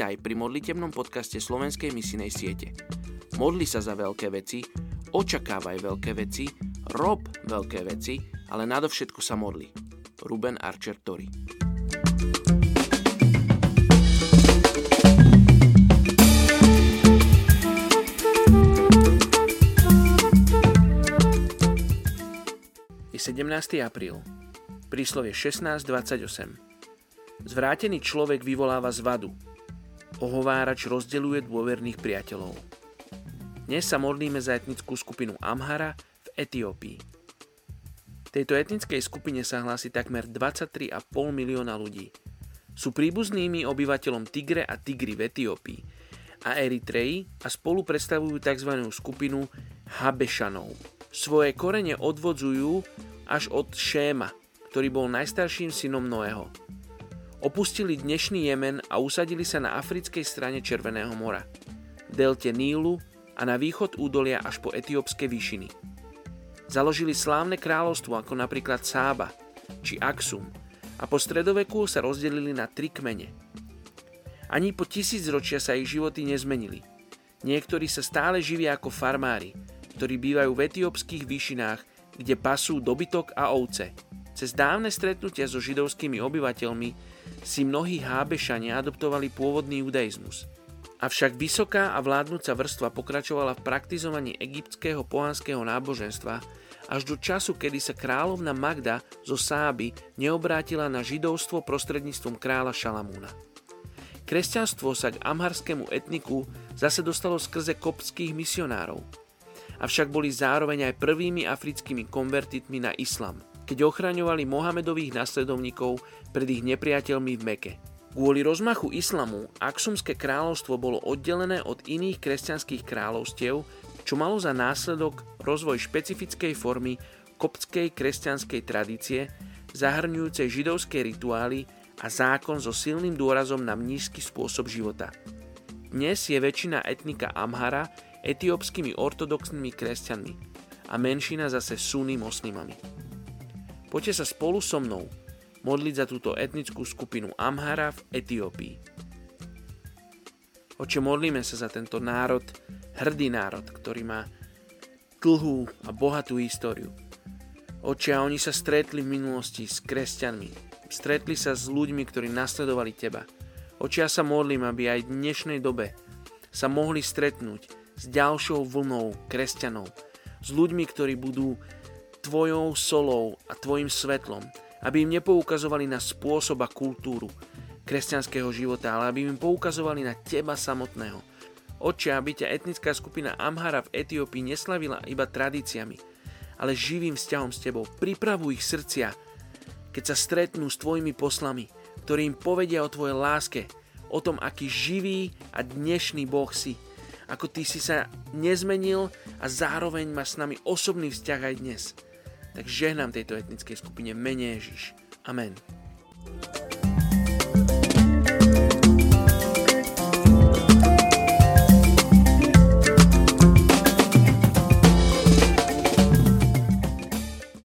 pri modlitebnom podcaste Slovenskej misinej siete. Modli sa za veľké veci, očakávaj veľké veci, rob veľké veci, ale nadovšetko sa modli. Ruben Archer Tori Je 17. apríl. Príslovie 16.28. Zvrátený človek vyvoláva zvadu. Ohovárač rozdeľuje dôverných priateľov. Dnes sa modlíme za etnickú skupinu Amhara v Etiópii. Tejto etnickej skupine sa hlási takmer 23,5 milióna ľudí. Sú príbuznými obyvateľom Tigre a Tigry v Etiópii a Eritreji a spolu predstavujú tzv. skupinu Habešanov. Svoje korene odvodzujú až od Šéma, ktorý bol najstarším synom Noého. Opustili dnešný Jemen a usadili sa na africkej strane Červeného mora, delte Nílu a na východ údolia až po etiópske výšiny. Založili slávne kráľovstvo ako napríklad Sába či Aksum a po stredoveku sa rozdelili na tri kmene. Ani po tisícročia sa ich životy nezmenili. Niektorí sa stále živia ako farmári, ktorí bývajú v etiópskych výšinách, kde pasú dobytok a ovce. Cez dávne stretnutia so židovskými obyvateľmi si mnohí hábešania adoptovali pôvodný judaizmus. Avšak vysoká a vládnúca vrstva pokračovala v praktizovaní egyptského pohanského náboženstva až do času, kedy sa kráľovna Magda zo Sáby neobrátila na židovstvo prostredníctvom kráľa Šalamúna. Kresťanstvo sa k amharskému etniku zase dostalo skrze koptských misionárov, avšak boli zároveň aj prvými africkými konvertitmi na islam – keď ochraňovali Mohamedových nasledovníkov pred ich nepriateľmi v Meke. Kvôli rozmachu islamu Aksumské kráľovstvo bolo oddelené od iných kresťanských kráľovstiev, čo malo za následok rozvoj špecifickej formy koptskej kresťanskej tradície, zahrňujúcej židovské rituály a zákon so silným dôrazom na mnížský spôsob života. Dnes je väčšina etnika Amhara etiópskymi ortodoxnými kresťanmi a menšina zase sunný moslimami. Poďte sa spolu so mnou modliť za túto etnickú skupinu Amhara v Etiópii. Oče, modlíme sa za tento národ, hrdý národ, ktorý má dlhú a bohatú históriu. Oče, a oni sa stretli v minulosti s kresťanmi. Stretli sa s ľuďmi, ktorí nasledovali Teba. Oče, ja sa modlím, aby aj v dnešnej dobe sa mohli stretnúť s ďalšou vlnou kresťanov. S ľuďmi, ktorí budú tvojou solou a tvojim svetlom, aby im nepoukazovali na spôsob a kultúru kresťanského života, ale aby im poukazovali na teba samotného. Oče, aby ťa etnická skupina Amhara v Etiópii neslavila iba tradíciami, ale živým vzťahom s tebou. Pripravuj ich srdcia, keď sa stretnú s tvojimi poslami, ktorí im povedia o tvojej láske, o tom, aký živý a dnešný Boh si. Ako ty si sa nezmenil a zároveň máš s nami osobný vzťah aj dnes tak žehnám tejto etnickej skupine mene Ježiš. Amen.